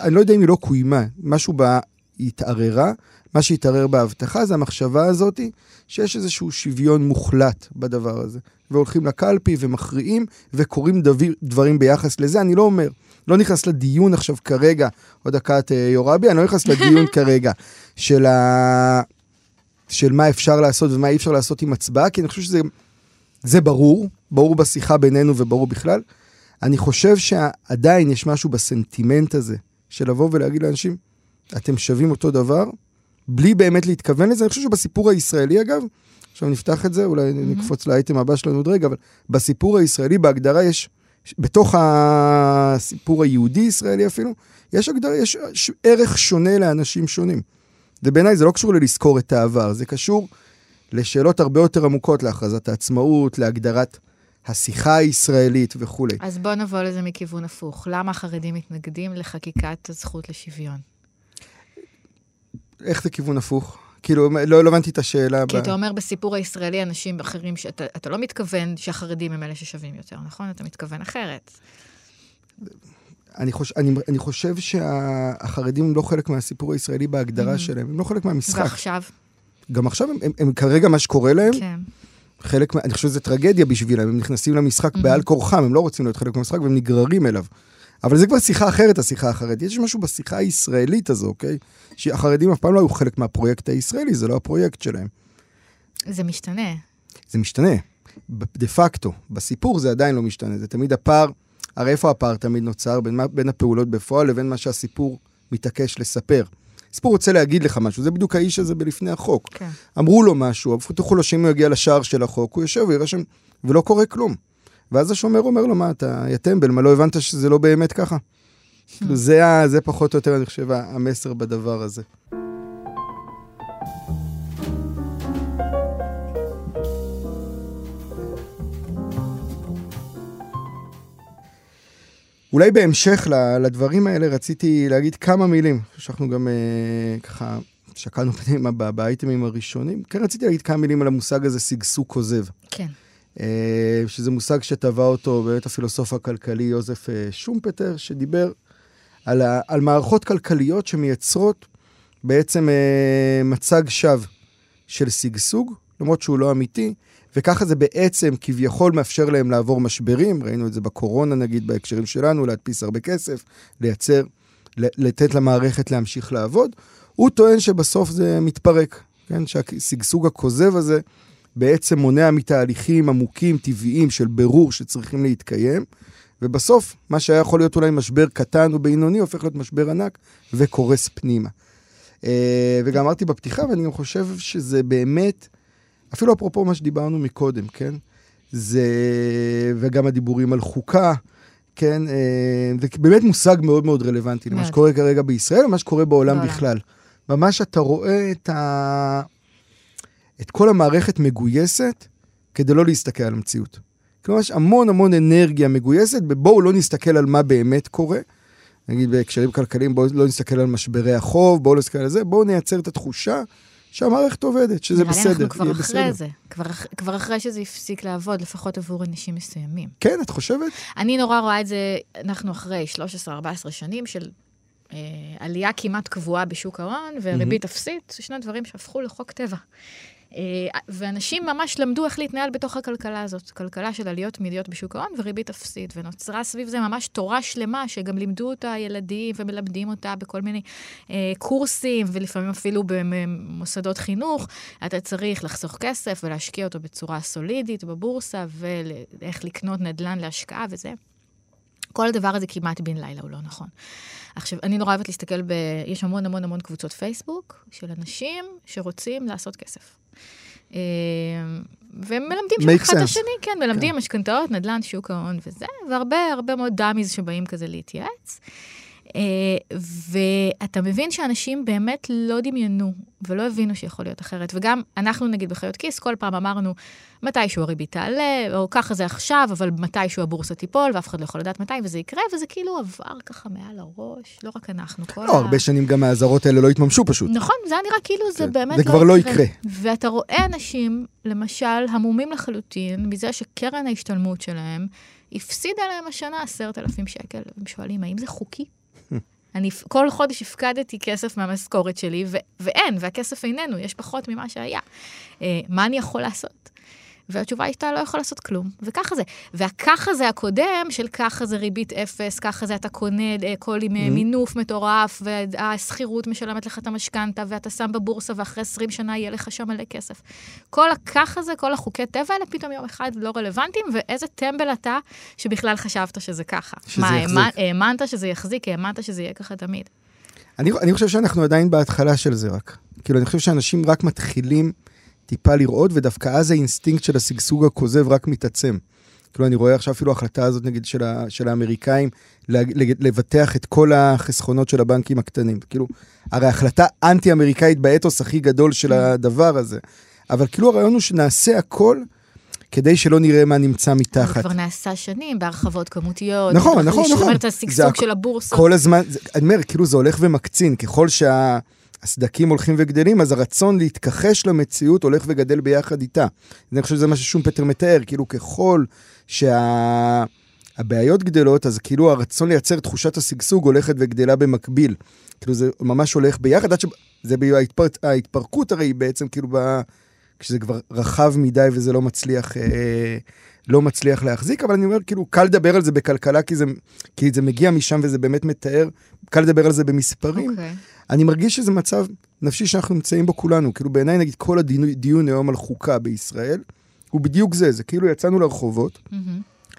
אני לא יודע אם היא לא קוימה, משהו בה התערערה, מה שהתערער בהבטחה זה המחשבה הזאת שיש איזשהו שוויון מוחלט בדבר הזה. והולכים לקלפי ומכריעים וקוראים דברים ביחס לזה, אני לא אומר, לא נכנס לדיון עכשיו כרגע, עוד דקה את אה, יורבי, אני לא נכנס לדיון כרגע של, ה... של מה אפשר לעשות ומה אי אפשר לעשות עם הצבעה, כי אני חושב שזה זה ברור, ברור בשיחה בינינו וברור בכלל. אני חושב שעדיין יש משהו בסנטימנט הזה, של לבוא ולהגיד לאנשים, אתם שווים אותו דבר, בלי באמת להתכוון לזה. אני חושב שבסיפור הישראלי, אגב, עכשיו נפתח את זה, אולי mm-hmm. נקפוץ לאייטם הבא שלנו עוד רגע, אבל בסיפור הישראלי, בהגדרה יש, בתוך הסיפור היהודי-ישראלי אפילו, יש הגדרה, יש ערך שונה לאנשים שונים. ובעיניי זה לא קשור ללזכור את העבר, זה קשור לשאלות הרבה יותר עמוקות, להכרזת העצמאות, להגדרת השיחה הישראלית וכולי. אז בוא נבוא לזה מכיוון הפוך. למה החרדים מתנגדים לחקיקת הזכות לשוויון? איך זה כיוון הפוך? כאילו, לא, לא הבנתי את השאלה. כי ב- אתה אומר בסיפור הישראלי אנשים אחרים, שאתה אתה לא מתכוון שהחרדים הם אלה ששווים יותר, נכון? אתה מתכוון אחרת. אני, חוש... אני, אני חושב שהחרדים הם לא חלק מהסיפור הישראלי בהגדרה Mhm. שלהם, הם לא חלק מהמשחק. ועכשיו? גם עכשיו הם, הם, הם כרגע מה שקורה להם, כן. חלק, מה- אני חושב שזו טרגדיה בשבילם, הם נכנסים למשחק Mhm. בעל כורחם, הם לא רוצים להיות חלק מהמשחק והם נגררים אליו. אבל זה כבר שיחה אחרת, השיחה החרדית. יש משהו בשיחה הישראלית הזו, אוקיי? שהחרדים אף פעם לא היו חלק מהפרויקט הישראלי, זה לא הפרויקט שלהם. זה משתנה. זה משתנה, דה פקטו. בסיפור זה עדיין לא משתנה, זה תמיד הפער, הרי איפה הפער תמיד נוצר? בין, בין הפעולות בפועל לבין מה שהסיפור מתעקש לספר. סיפור רוצה להגיד לך משהו, זה בדיוק האיש הזה בלפני החוק. כן. אמרו לו משהו, הבטיחו לו שאם הוא יגיע לשער של החוק, הוא יושב ויראה שם, ולא קורה כלום. ואז השומר אומר לו, מה, אתה יא טמבל, מה, לא הבנת שזה לא באמת ככה? כאילו, זה, זה פחות או יותר, אני חושב, המסר בדבר הזה. אולי בהמשך לדברים האלה רציתי להגיד כמה מילים. שאנחנו גם אה, ככה שקלנו פנימה באייטמים הראשונים. כן רציתי להגיד כמה מילים על המושג הזה, שגשוג כוזב. כן. אה, שזה מושג שטבע אותו באמת הפילוסוף הכלכלי יוזף אה, שומפטר, שדיבר על, ה, על מערכות כלכליות שמייצרות בעצם אה, מצג שווא של שגשוג, למרות שהוא לא אמיתי, וככה זה בעצם כביכול מאפשר להם לעבור משברים, ראינו את זה בקורונה נגיד, בהקשרים שלנו, להדפיס הרבה כסף, לייצר, לתת למערכת להמשיך לעבוד. הוא טוען שבסוף זה מתפרק. כן? שהשגשוג הכוזב הזה בעצם מונע מתהליכים עמוקים, טבעיים של בירור שצריכים להתקיים, ובסוף, מה שהיה יכול להיות אולי משבר קטן או בינוני, הופך להיות משבר ענק וקורס פנימה. אה, וגם אמרתי בפתיחה, ואני גם חושב שזה באמת, אפילו אפרופו מה שדיברנו מקודם, כן? זה, וגם הדיבורים על חוקה, כן? אה, זה באמת מושג מאוד מאוד רלוונטי למה שקורה כרגע בישראל ומה שקורה בעולם בכלל. ממש אתה רואה את, ה... את כל המערכת מגויסת כדי לא להסתכל על המציאות. כלומר, יש המון המון אנרגיה מגויסת, ובואו לא נסתכל על מה באמת קורה. נגיד בהקשרים כלכליים, בואו לא נסתכל על משברי החוב, בואו לא נסתכל על זה, בואו נייצר את התחושה שהמערכת עובדת, שזה בסדר, בסדר. נראה לי אנחנו כבר אחרי זה, כבר, כבר אחרי שזה הפסיק לעבוד, לפחות עבור אנשים מסוימים. כן, את חושבת? אני נורא רואה את זה, אנחנו אחרי 13-14 שנים של אה, עלייה כמעט קבועה בשוק ההון וריבית mm-hmm. אפסית, שני דברים שהפכו לחוק טבע. אה, ואנשים ממש למדו איך להתנהל בתוך הכלכלה הזאת. כלכלה של עליות תמידיות בשוק ההון וריבית אפסית. ונוצרה סביב זה ממש תורה שלמה, שגם לימדו אותה ילדים ומלמדים אותה בכל מיני אה, קורסים, ולפעמים אפילו במוסדות חינוך. אתה צריך לחסוך כסף ולהשקיע אותו בצורה סולידית בבורסה, ואיך לקנות נדל"ן להשקעה וזה. כל הדבר הזה כמעט בן לילה הוא לא נכון. עכשיו, אני נורא אוהבת להסתכל ב... יש המון המון המון קבוצות פייסבוק של אנשים שרוצים לעשות כסף. אה, והם מלמדים שם אחד את השני, כן, מלמדים כן. משכנתאות, נדל"ן, שוק ההון וזה, והרבה הרבה מאוד דאמיז שבאים כזה להתייעץ. אה, ואתה מבין שאנשים באמת לא דמיינו ולא הבינו שיכול להיות אחרת. וגם אנחנו, נגיד, בחיות כיס, כל פעם אמרנו, מתישהו הריבית תעלה, או ככה זה עכשיו, אבל מתישהו הבורסה תיפול, ואף אחד לא יכול לדעת מתי, וזה יקרה, וזה כאילו עבר ככה מעל הראש, לא רק אנחנו, כל לא, ה... הרבה שנים גם האזהרות האלה לא התממשו פשוט. נכון, זה היה נראה כאילו זה כן. באמת זה לא כבר לא יקרה. ואתה רואה אנשים, למשל, המומים לחלוטין, מזה שקרן ההשתלמות שלהם הפסידה להם השנה עשרת אלפים שקל, והם שואלים, האם זה חוקי? אני כל חודש הפקדתי כסף מהמשכורת שלי, ו- ואין, והכסף איננו, יש פחות ממה שהיה. אה, מה אני יכול לעשות? והתשובה הייתה, לא יכול לעשות כלום. וככה זה. והככה זה הקודם, של ככה זה ריבית אפס, ככה זה אתה קונה אה, כל עם mm-hmm. מינוף מטורף, והשכירות משלמת לך את המשכנתה, ואתה שם בבורסה, ואחרי 20 שנה יהיה לך שם מלא כסף. כל הככה זה, כל החוקי טבע האלה, פתאום יום אחד לא רלוונטיים, ואיזה טמבל אתה שבכלל חשבת שזה ככה. שזה מה, יחזיק. מה, האמנת שזה יחזיק, האמנת שזה יהיה ככה תמיד. אני, אני חושב שאנחנו עדיין בהתחלה של זה רק. כאילו, אני חושב שאנשים רק מתחילים... טיפה לראות, ודווקא אז האינסטינקט של השגשוג הכוזב רק מתעצם. כאילו, אני רואה עכשיו אפילו החלטה הזאת, נגיד, של, ה, של האמריקאים, לבטח את כל החסכונות של הבנקים הקטנים. כאילו, הרי החלטה אנטי-אמריקאית באתוס הכי גדול של mm. הדבר הזה. אבל כאילו הרעיון הוא שנעשה הכל כדי שלא נראה מה נמצא מתחת. זה כבר נעשה שנים בהרחבות כמותיות. נכון, נכון, נכון. לשמר את השגשוג של הבורסות. כל הזמן, אני אומר, כאילו זה הולך ומקצין, ככל שה... הסדקים הולכים וגדלים, אז הרצון להתכחש למציאות הולך וגדל ביחד איתה. אני חושב שזה מה ששומפטר מתאר, כאילו ככל שה... גדלות, אז כאילו הרצון לייצר תחושת השגשוג הולכת וגדלה במקביל. כאילו זה ממש הולך ביחד, עד שזה ההתפר... ההתפרקות הרי בעצם כאילו ב... כשזה כבר רחב מדי וזה לא מצליח, אה, לא מצליח להחזיק, אבל אני אומר, כאילו, קל לדבר על זה בכלכלה, כי זה, כי זה מגיע משם וזה באמת מתאר, קל לדבר על זה במספרים. Okay. אני מרגיש שזה מצב נפשי שאנחנו נמצאים בו כולנו. כאילו בעיניי, נגיד, כל הדיון היום על חוקה בישראל, הוא בדיוק זה, זה כאילו יצאנו לרחובות, mm-hmm.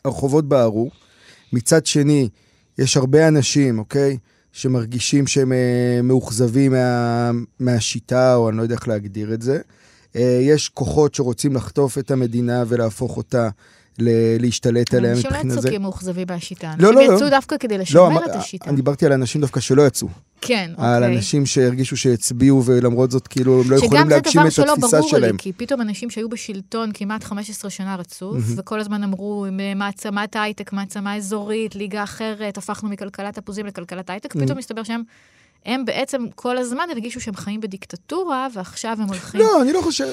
הרחובות בערו, מצד שני, יש הרבה אנשים, אוקיי? שמרגישים שהם אה, מאוכזבים מה, מהשיטה, או אני לא יודע איך להגדיר את זה. אה, יש כוחות שרוצים לחטוף את המדינה ולהפוך אותה להשתלט עליה מבחינה זה. אנשים לא יצאו כי הם מאוכזבים מהשיטה. לא, לא, לא. אנשים יצאו דווקא כדי לשמר לא, את השיטה. אני דיברתי על אנשים דווקא שלא יצאו. כן, אוקיי. על אנשים שהרגישו שהצביעו, ולמרות זאת, כאילו, הם לא יכולים להגשים את התפיסה שלהם. שגם זה דבר שלא ברור לי, כי פתאום אנשים שהיו בשלטון כמעט 15 שנה רצוף, וכל הזמן אמרו, מעצמת הייטק, מעצמה אזורית, ליגה אחרת, הפכנו מכלכלת תפוזים לכלכלת הייטק, פתאום מסתבר שהם הם בעצם כל הזמן הרגישו שהם חיים בדיקטטורה, ועכשיו הם הולכים... לא, אני לא חושב,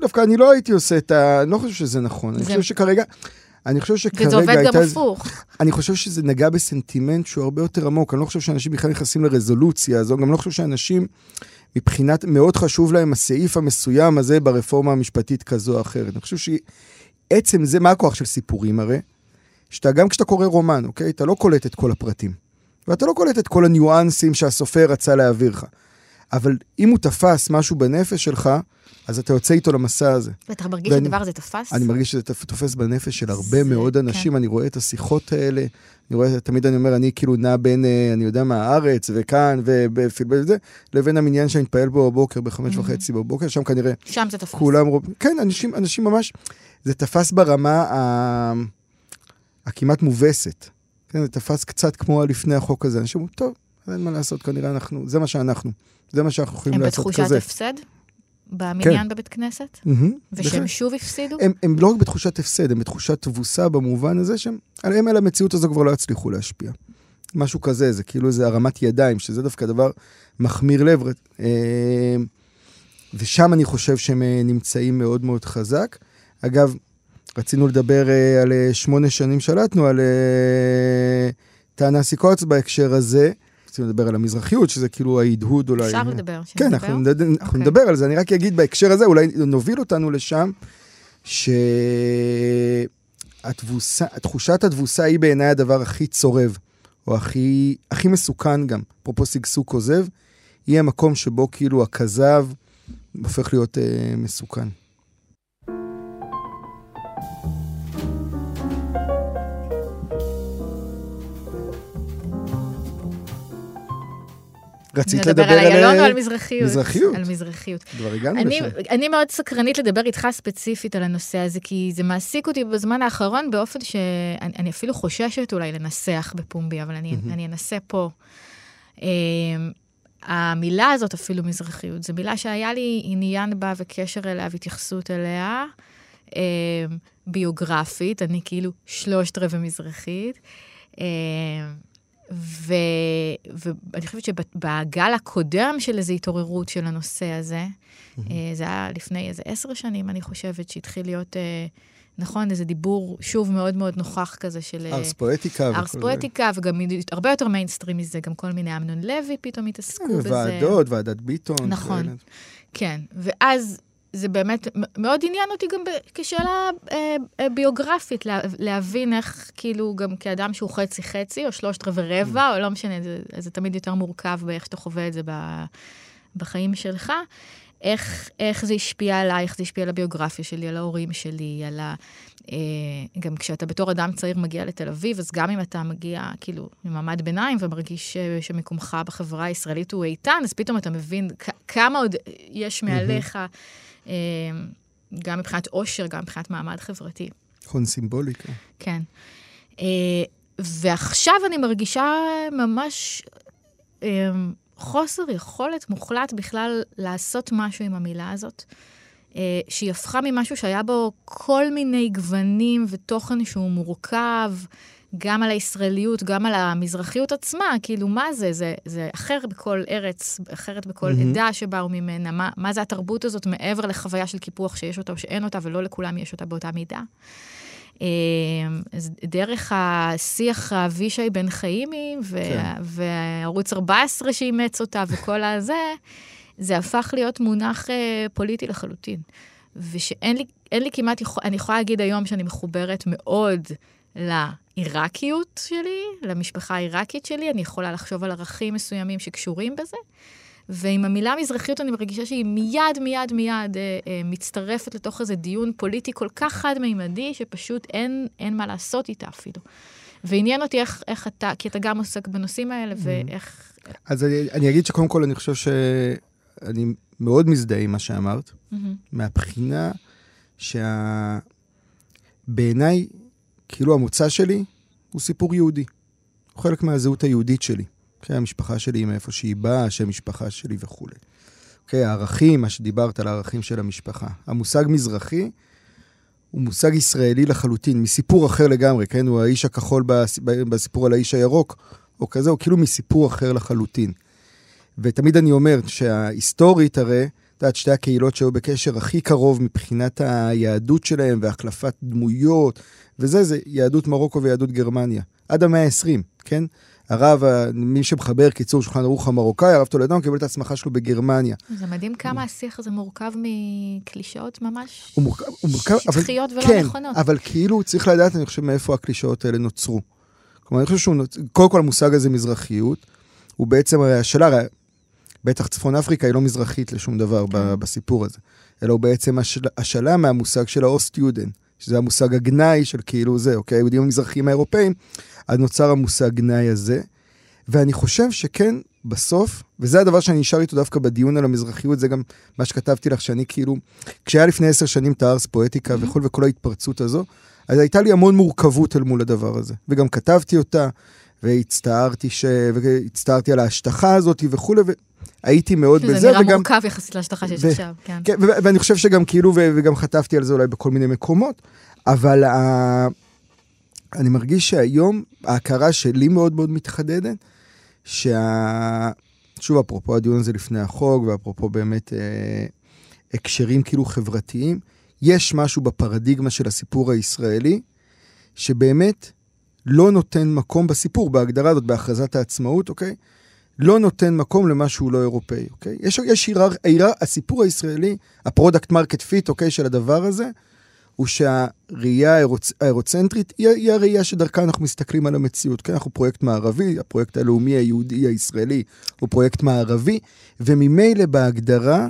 דווקא אני לא הייתי עושה את ה... אני לא חושב שזה נכון. זה... אני חושב שכרגע... אני חושב שכרגע וזה עובד גם הפוך. אני חושב שזה נגע בסנטימנט שהוא הרבה יותר עמוק. אני לא חושב שאנשים בכלל נכנסים לרזולוציה הזו, גם לא חושב שאנשים, מבחינת, מאוד חשוב להם הסעיף המסוים הזה ברפורמה המשפטית כזו או אחרת. אני חושב שעצם זה, מה הכוח של סיפורים הרי? שאתה, גם כשאתה קורא רומן, אוקיי? אתה לא קולט את כל הפרטים. ואתה לא קולט את כל הניואנסים שהסופר רצה להעביר לך. אבל אם הוא תפס משהו בנפש שלך, אז אתה יוצא איתו למסע הזה. ואתה מרגיש שהדבר הזה תפס? אני מרגיש שזה תופס בנפש של הרבה מאוד כן. אנשים, אני רואה את השיחות האלה, אני רואה, תמיד אני אומר, אני כאילו נע בין, אה, אני יודע מה, הארץ וכאן וזה, לבין המניין שאני מתפעל בו בבוקר, בחמש. וחצי בבוקר, שם כנראה שם זה תפס. כולם, כן, אנשים, אנשים ממש, זה תפס ברמה ה- הכמעט מובסת. כן, זה תפס קצת כמו לפני החוק הזה. אנשים אומרים, טוב, אין מה לעשות, כנראה אנחנו, זה מה שאנחנו. זה מה שאנחנו יכולים הם לעשות בתחושת כזה. הפסד? במניין בבית כנסת? מהמם, ושהם בהחלט. שוב הפסידו? הם, הם לא רק בתחושת הפסד, הם בתחושת תבוסה במובן הזה שהם, עליהם על המציאות הזו כבר לא יצליחו להשפיע. משהו כזה, זה כאילו איזה הרמת ידיים, שזה דווקא דבר מחמיר לב. אה, ושם אני חושב שהם אה, נמצאים מאוד מאוד חזק. אגב, רצינו לדבר אה, על שמונה שנים שלטנו, על אה, טענה סיקוץ בהקשר הזה. רצינו לדבר על המזרחיות, שזה כאילו ההדהוד אולי. אפשר לדבר. כן? אנחנו נדבר, אנחנו אוקיי. נדבר על זה, אני רק אגיד בהקשר הזה, אולי נוביל אותנו לשם, שהתבוסה, תחושת התבוסה היא בעיניי הדבר הכי צורב, או הכי, הכי מסוכן גם, אפרופו שגשוג כוזב, היא המקום שבו כאילו הכזב הופך להיות אה, מסוכן. רצית נדבר לדבר על איילון או אה, על מזרחיות? מזרחיות. על מזרחיות. כבר הגענו אני, לשם. אני מאוד סקרנית לדבר איתך ספציפית על הנושא הזה, כי זה מעסיק אותי בזמן האחרון באופן שאני אני אפילו חוששת אולי לנסח בפומבי, אבל אני, מהמם. אני אנסה פה. Um, המילה הזאת, אפילו מזרחיות, זו מילה שהיה לי עניין בה וקשר אליה והתייחסות אליה, um, ביוגרפית, אני כאילו שלושת רבעי מזרחית. ו, ואני חושבת שבגל הקודם של איזו התעוררות של הנושא הזה, אה, זה היה לפני איזה עשר שנים, אני חושבת, שהתחיל להיות, אה, נכון, איזה דיבור שוב מאוד מאוד נוכח כזה של... אה, ארס פואטיקה. וכל ארס זה. פואטיקה, וגם הרבה יותר מיינסטרים מזה, גם כל מיני אמנון לוי פתאום התעסקו בזה. ועדות, ועדת ביטון. נכון. כאלה. כן, ואז זה באמת מאוד עניין אותי גם כשאלה אה, אה, ביוגרפית, לה, להבין איך, כאילו, גם כאדם שהוא חצי-חצי, או שלושת רבעי רבע, או לא משנה, זה, זה תמיד יותר מורכב באיך שאתה חווה את זה ב, בחיים שלך. איך, איך זה השפיע עליי, איך זה השפיע על הביוגרפיה שלי, על ההורים שלי, על ה... אה, גם כשאתה בתור אדם צעיר מגיע לתל אביב, אז גם אם אתה מגיע, כאילו, ממעמד ביניים ומרגיש ש- שמקומך בחברה הישראלית הוא איתן, אז פתאום אתה מבין כ- כמה עוד יש מעליך, אה, גם מבחינת עושר, גם מבחינת מעמד חברתי. נכון, סימבוליקה. כן. אה, ועכשיו אני מרגישה ממש אה, חוסר יכולת מוחלט בכלל לעשות משהו עם המילה הזאת, אה, שהיא הפכה ממשהו שהיה בו כל מיני גוונים ותוכן שהוא מורכב, גם על הישראליות, גם על המזרחיות עצמה, כאילו, מה זה? זה, זה אחר בכל ארץ, אחרת בכל מהמם. עדה שבאו ממנה. מה, מה זה התרבות הזאת מעבר לחוויה של קיפוח שיש אותה או שאין אותה, ולא לכולם יש אותה באותה מידה? אז דרך השיח האבישי בן חיימי, וה- כן. וערוץ 14 שאימץ אותה, וכל הזה, זה הפך להיות מונח אה, פוליטי לחלוטין. ושאין לי, לי כמעט, יכול, אני יכולה להגיד היום שאני מחוברת מאוד לעיראקיות שלי, למשפחה העיראקית שלי, אני יכולה לחשוב על ערכים מסוימים שקשורים בזה. ועם המילה מזרחיות אני מרגישה שהיא מיד, מיד, מיד אה, אה, מצטרפת לתוך איזה דיון פוליטי כל כך חד-מימדי, שפשוט אין, אין מה לעשות איתה אפילו. ועניין אותי איך, איך אתה, כי אתה גם עוסק בנושאים האלה, ואיך... אז אני, אני אגיד שקודם כל אני חושב שאני מאוד מזדהה עם מה שאמרת, מהמם. מהבחינה שבעיניי, כאילו המוצא שלי הוא סיפור יהודי. הוא חלק מהזהות היהודית שלי. אוקיי, המשפחה שלי מאיפה שהיא באה, השם משפחה שלי וכולי. אוקיי, הערכים, מה שדיברת על הערכים של המשפחה. המושג מזרחי הוא מושג ישראלי לחלוטין, מסיפור אחר לגמרי, כן? הוא האיש הכחול בס- בסיפור על האיש הירוק, או כזה, הוא כאילו מסיפור אחר לחלוטין. ותמיד אני אומר שההיסטורית הרי, את יודעת, שתי הקהילות שהיו בקשר הכי קרוב מבחינת היהדות שלהם והחלפת דמויות, וזה, זה יהדות מרוקו ויהדות גרמניה. עד המאה ה-20, כן? הרב, מי שמחבר קיצור שולחן ערוך המרוקאי, הרב טולדון קיבל את ההסמכה שלו בגרמניה. זה מדהים כמה השיח הזה מורכב מקלישאות ממש הוא מורכב, הוא מורכב, אבל... שטחיות ולא כן, נכונות. אבל כאילו צריך לדעת, אני חושב, מאיפה הקלישאות האלה נוצרו. כלומר, אני חושב שהוא. קודם כל המושג הזה מזרחיות, הוא בעצם, הרי השאלה, הרי בטח צפון אפריקה היא לא מזרחית לשום דבר ב- בסיפור הזה, אלא הוא בעצם השאלה מהמושג של האוסט-יודן, שזה המושג הגנאי של כאילו זה, אוקיי? היהודים המזרחיים האירופאים, אז נוצר המושג גנאי הזה. ואני חושב שכן, בסוף, וזה הדבר שאני נשאר איתו דווקא בדיון על המזרחיות, זה גם מה שכתבתי לך, שאני כאילו, כשהיה לפני עשר שנים את הארס פואטיקה Mm-hmm. וכל וכל ההתפרצות הזו, אז הייתה לי המון מורכבות אל מול הדבר הזה. וגם כתבתי אותה, והצטערתי, ש... והצטערתי על ההשטחה הזאת וכולי, והייתי מאוד בזה, זה נראה וגם... מורכב יחסית להשטחה שיש ו- עכשיו, כן. כן, ו- ואני חושב שגם כאילו, ו- וגם חטפתי על זה אולי בכל מיני מקומות, אבל ה- אני מרגיש שהיום ההכרה שלי מאוד מאוד מתחדדת, שה... שוב, אפרופו הדיון הזה לפני החוק, ואפרופו באמת אה, הקשרים כאילו חברתיים, יש משהו בפרדיגמה של הסיפור הישראלי, שבאמת לא נותן מקום בסיפור, בהגדרה הזאת, בהכרזת העצמאות, אוקיי? לא נותן מקום למה שהוא לא אירופאי, אוקיי? יש, יש הירר, הירר, הסיפור הישראלי, ה product market fit, אוקיי, של הדבר הזה, הוא שהראייה האירוצ, האירוצנטרית היא, היא הראייה שדרכה אנחנו מסתכלים על המציאות. כן, אנחנו פרויקט מערבי, הפרויקט הלאומי היהודי הישראלי הוא פרויקט מערבי, וממילא בהגדרה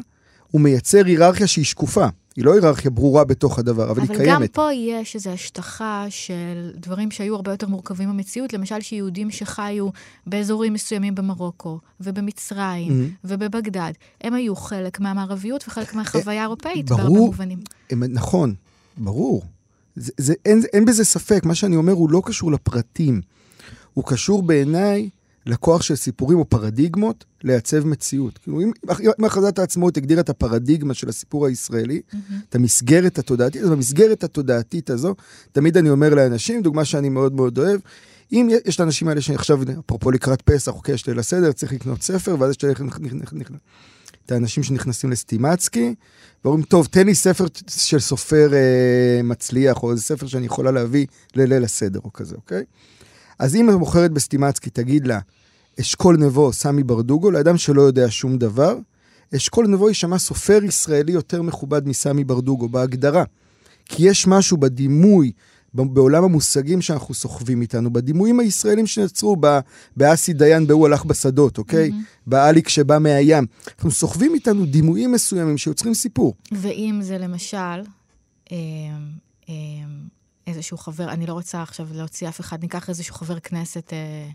הוא מייצר היררכיה שהיא שקופה. היא לא היררכיה ברורה בתוך הדבר, אבל, אבל היא קיימת. גם פה יש איזו השטחה של דברים שהיו הרבה יותר מורכבים במציאות, למשל שיהודים שחיו באזורים מסוימים במרוקו, ובמצרים, Mhm. ובבגדד, הם היו חלק מהמערביות וחלק מהחוויה האירופאית, בהרבה. מובנים. הם, נכון, ברור. זה, זה, אין, אין בזה ספק, מה שאני אומר הוא לא קשור לפרטים. הוא קשור בעיניי לכוח של סיפורים או פרדיגמות לייצב מציאות. כאילו, אם, אם הכרזת העצמאות הגדירה את הפרדיגמה של הסיפור הישראלי, את המסגרת התודעתית, אז במסגרת התודעתית הזו, תמיד אני אומר לאנשים, דוגמה שאני מאוד מאוד אוהב, אם יש את האנשים האלה שעכשיו, אפרופו לקראת פסח, אוקיי, יש ליל הסדר, צריך לקנות ספר, ואז יש את האנשים שנכנסים לסטימצקי, ואומרים, טוב, תן לי ספר של סופר אה, מצליח, או איזה ספר שאני יכולה להביא לליל הסדר, או כזה, אוקיי? אז אם את מוכרת בסטימצקי, תגיד לה, אשכול נבו, סמי ברדוגו, לאדם שלא יודע שום דבר, אשכול נבו יישמע סופר ישראלי יותר מכובד מסמי ברדוגו, בהגדרה. כי יש משהו בדימוי, בעולם המושגים שאנחנו סוחבים איתנו, בדימויים הישראלים שנצרו, באסי דיין בהוא הלך בשדות, אוקיי? Mm-hmm. באליק שבא מהים. אנחנו סוחבים איתנו דימויים מסוימים שיוצרים סיפור. ואם זה למשל, אה, אה, איזשהו חבר, אני לא רוצה עכשיו להוציא אף אחד, ניקח איזשהו חבר כנסת... אה,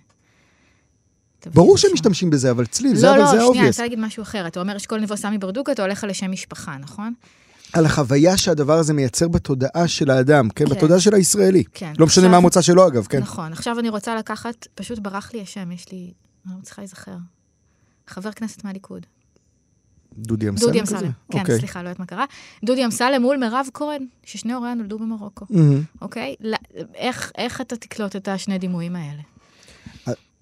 ברור שהם משתמשים בזה, אבל צליל, לא, זה אבל לא, זה שנייה. אני רוצה להגיד משהו אחר. אתה אומר אשכול נבו סמי ברדוגו, אתה הולך על לשם משפחה, נכון? על החוויה שהדבר הזה מייצר בתודעה של האדם, כן? כן. בתודעה של הישראלי. כן. לא משנה עכשיו- מה המוצא שלו, אגב, כן? נכון. עכשיו אני רוצה לקחת, פשוט ברח לי השם, יש לי... אני לא מצליחה להיזכר. חבר כנסת מהליכוד. דודי אמסלם דודי? אמסלם. כן, אוקיי. סליחה, לא יודעת מה קרה. דודי אמסלם מול מירב כהן, ששני הוריה נולדו במרוקו, ממ-הממ. אוקיי? לא- איך- איך אתה תקלוט את השני דימויים האלה?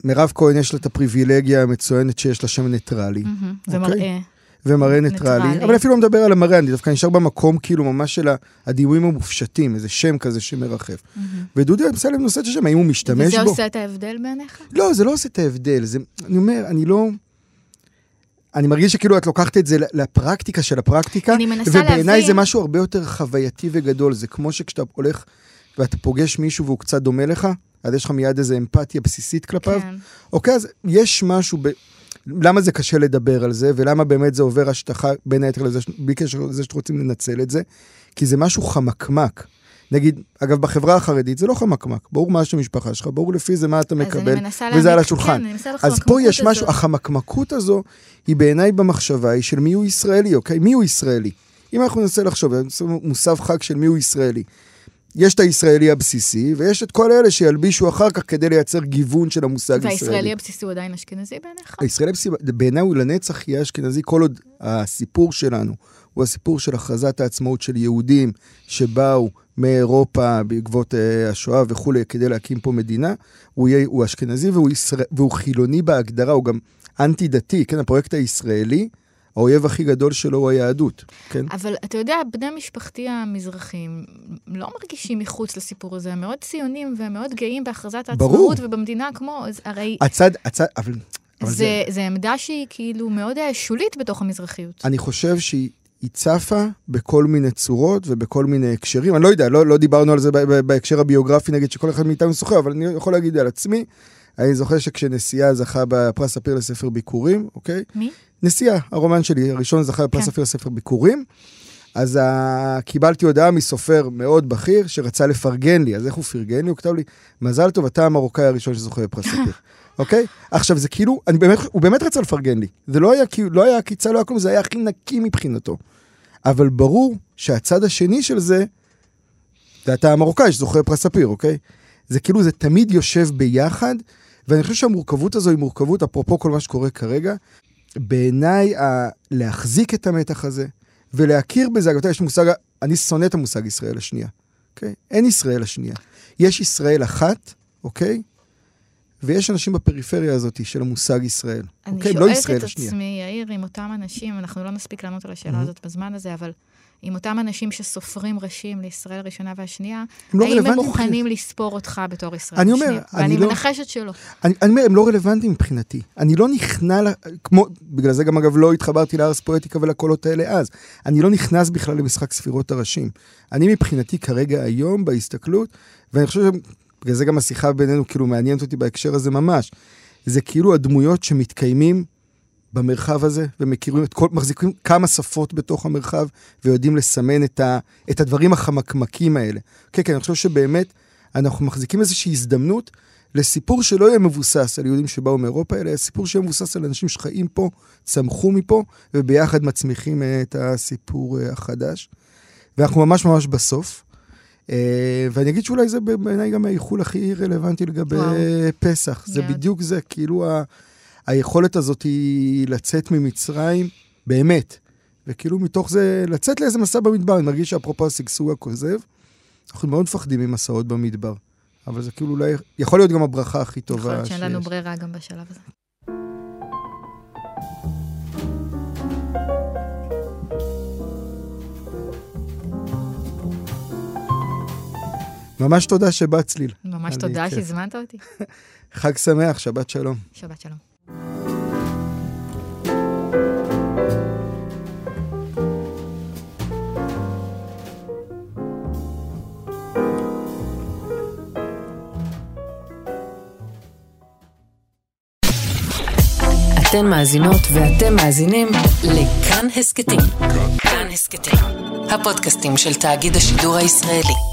מירב כהן יש לה את הפריבילגיה המצוינת שיש לה שם ניטרלי, ממ-הממ. אוקיי. ומראה. ומראה ניטרלי. ניטרלי, אבל אפילו לא מדבר על המראה, אני דווקא נשאר במקום כאילו ממש של הדימויים המופשטים, איזה שם כזה שמרחף. ממ-הממ. ודודי אמסלם נושא את השם, האם הוא משתמש וזה בו? עושה את ההבדל בעיניך? לא, זה לא עושה את ההבדל, זה, אני אומר, אני לא... אני מרגיש שכאילו את לוקחת את זה לפרקטיקה של הפרקטיקה, אני מנסה ובעיניי להבין- זה משהו הרבה יותר חווייתי וגדול. זה כמו שכשאתה הולך ואתה פוגש מישהו והוא קצת דומה לך, אז יש לך מיד איזו אמפתיה בסיסית כלפיו. כן. אוקיי, אז יש משהו ב... למה זה קשה לדבר על זה, ולמה באמת זה עובר השטחה, בין היתר לזה, בלי קשר לזה שאתם רוצים לנצל את זה, כי זה משהו חמקמק. נגיד, אגב, בחברה החרדית זה לא חמקמק, ברור מה יש למשפחה שלך, ברור לפי זה מה אתה מקבל, וזה על השולחן. כן, אז פה יש משהו, הזאת. החמקמקות הזו, היא בעיניי במחשבה, היא של מי הוא ישראלי, אוקיי? מי הוא ישראלי? אם אנחנו ננסה לחשוב, מוסב חג של מי הוא ישראלי. יש את הישראלי הבסיסי, ויש את כל אלה שילבישו אחר כך כדי לייצר גיוון של המושג ישראלי. והישראלי הבסיסי הוא עדיין אשכנזי בעיניך? הישראלי הבסיסי, בעיניי הוא לנצח יהיה אשכנזי, כל עוד הסיפור שלנו הוא הסיפור של הכרזת העצמאות של יהודים שבאו מאירופה בעקבות uh, השואה וכולי כדי להקים פה מדינה, הוא, יהיה, הוא אשכנזי והוא, ישראל, והוא חילוני בהגדרה, הוא גם אנטי דתי, כן, הפרויקט הישראלי, האויב הכי גדול שלו הוא היהדות, כן? אבל אתה יודע, בני משפחתי המזרחים לא מרגישים מחוץ לסיפור הזה, הם מאוד ציונים והם מאוד גאים בהכרזת. העצמאות ובמדינה כמו, הרי הצד, הצד, אבל... אבל זה, זה עמדה שהיא כאילו מאוד אה, שולית בתוך המזרחיות. אני חושב שהיא היא צפה בכל מיני צורות ובכל מיני הקשרים. אני לא יודע, לא, לא דיברנו על זה בהקשר הביוגרפי, נגיד, שכל אחד מאיתנו סוחר, אבל אני יכול להגיד על עצמי, אני זוכר שכשנשיאה זכה בפרס ספיר לספר ביקורים, אוקיי? מי? נשיאה, הרומן שלי, הראשון זכה בפרס כן. ספיר לספר ביקורים. אז ה... קיבלתי הודעה מסופר מאוד בכיר שרצה לפרגן לי, אז איך הוא פרגן לי? הוא כתב לי, מזל טוב, אתה המרוקאי הראשון שזוכה בפרס ספיר. אוקיי? עכשיו זה כאילו, אני באמת, הוא באמת רצה לפרגן לי. זה לא היה, כאילו- לא היה עקיצה, לא היה כלום, זה היה הכי נקי מבחינתו. אבל ברור שהצד השני של זה, זה אתה המרוקאי שזוכה בפרס ספיר, אוקיי? זה כאילו, זה תמיד יושב ביחד, ואני חושב שהמורכבות הזו היא מורכבות, אפרופו כל מה שקורה כרגע, בעיניי, ה- להחזיק את המתח הזה, ולהכיר בזה, אגב, יש מושג, אני שונא את המושג ישראל השנייה, אוקיי? אין ישראל השנייה. יש ישראל אחת, אוקיי? ויש אנשים בפריפריה הזאת של המושג ישראל. אני אוקיי? לא שואלת ישראל את השנייה. עצמי, יאיר, עם אותם אנשים, אנחנו לא נספיק לענות על השאלה Mhm. הזאת בזמן הזה, אבל עם אותם אנשים שסופרים ראשים לישראל הראשונה והשנייה, הם לא האם הם מוכנים לספור אותך בתור ישראל אני השנייה? אומר, ואני אני לא- מנחשת שלא. אני, אני אומר, הם לא רלוונטיים מבחינתי. אני לא נכנע, כמו, בגלל זה גם אגב לא התחברתי לארס פואטיקה ולקולות האלה אז. אני לא נכנס בכלל למשחק ספירות הראשים. אני מבחינתי כרגע היום בהסתכלות, ואני חושב שבגלל זה גם השיחה בינינו כאילו מעניינת אותי בהקשר הזה ממש. זה כאילו הדמויות שמתקיימים במרחב הזה, ומכירים את כל, מחזיקים כמה שפות בתוך המרחב, ויודעים לסמן את, ה, את הדברים החמקמקים האלה. כן, כן, אני חושב שבאמת אנחנו מחזיקים איזושהי הזדמנות לסיפור שלא יהיה מבוסס על יהודים שבאו מאירופה, אלא סיפור שיהיה מבוסס על אנשים שחיים פה, צמחו מפה, וביחד מצמיחים אה, את הסיפור אה, החדש. ואנחנו ממש ממש בסוף. אה, ואני אגיד שאולי זה בעיניי גם האיחול הכי רלוונטי לגבי וואו. פסח. זה יד. בדיוק זה, כאילו ה... היכולת הזאת היא לצאת ממצרים, באמת. וכאילו מתוך זה, לצאת לאיזה מסע במדבר. אני מרגיש שאפרופו השגשוג הכוזב, אנחנו מאוד מפחדים ממסעות במדבר. אבל זה כאילו אולי, יכול להיות גם הברכה הכי יכול טובה להיות שיש. שאין לנו ברירה גם בשלב הזה. ממש תודה שבא צליל. ממש תודה כיף. שהזמנת אותי. חג שמח, שבת שלום. שבת שלום. אתן מאזינות ואתם מאזינים לכאן הסכתים. כאן הסכתים, הפודקאסטים של תאגיד השידור הישראלי.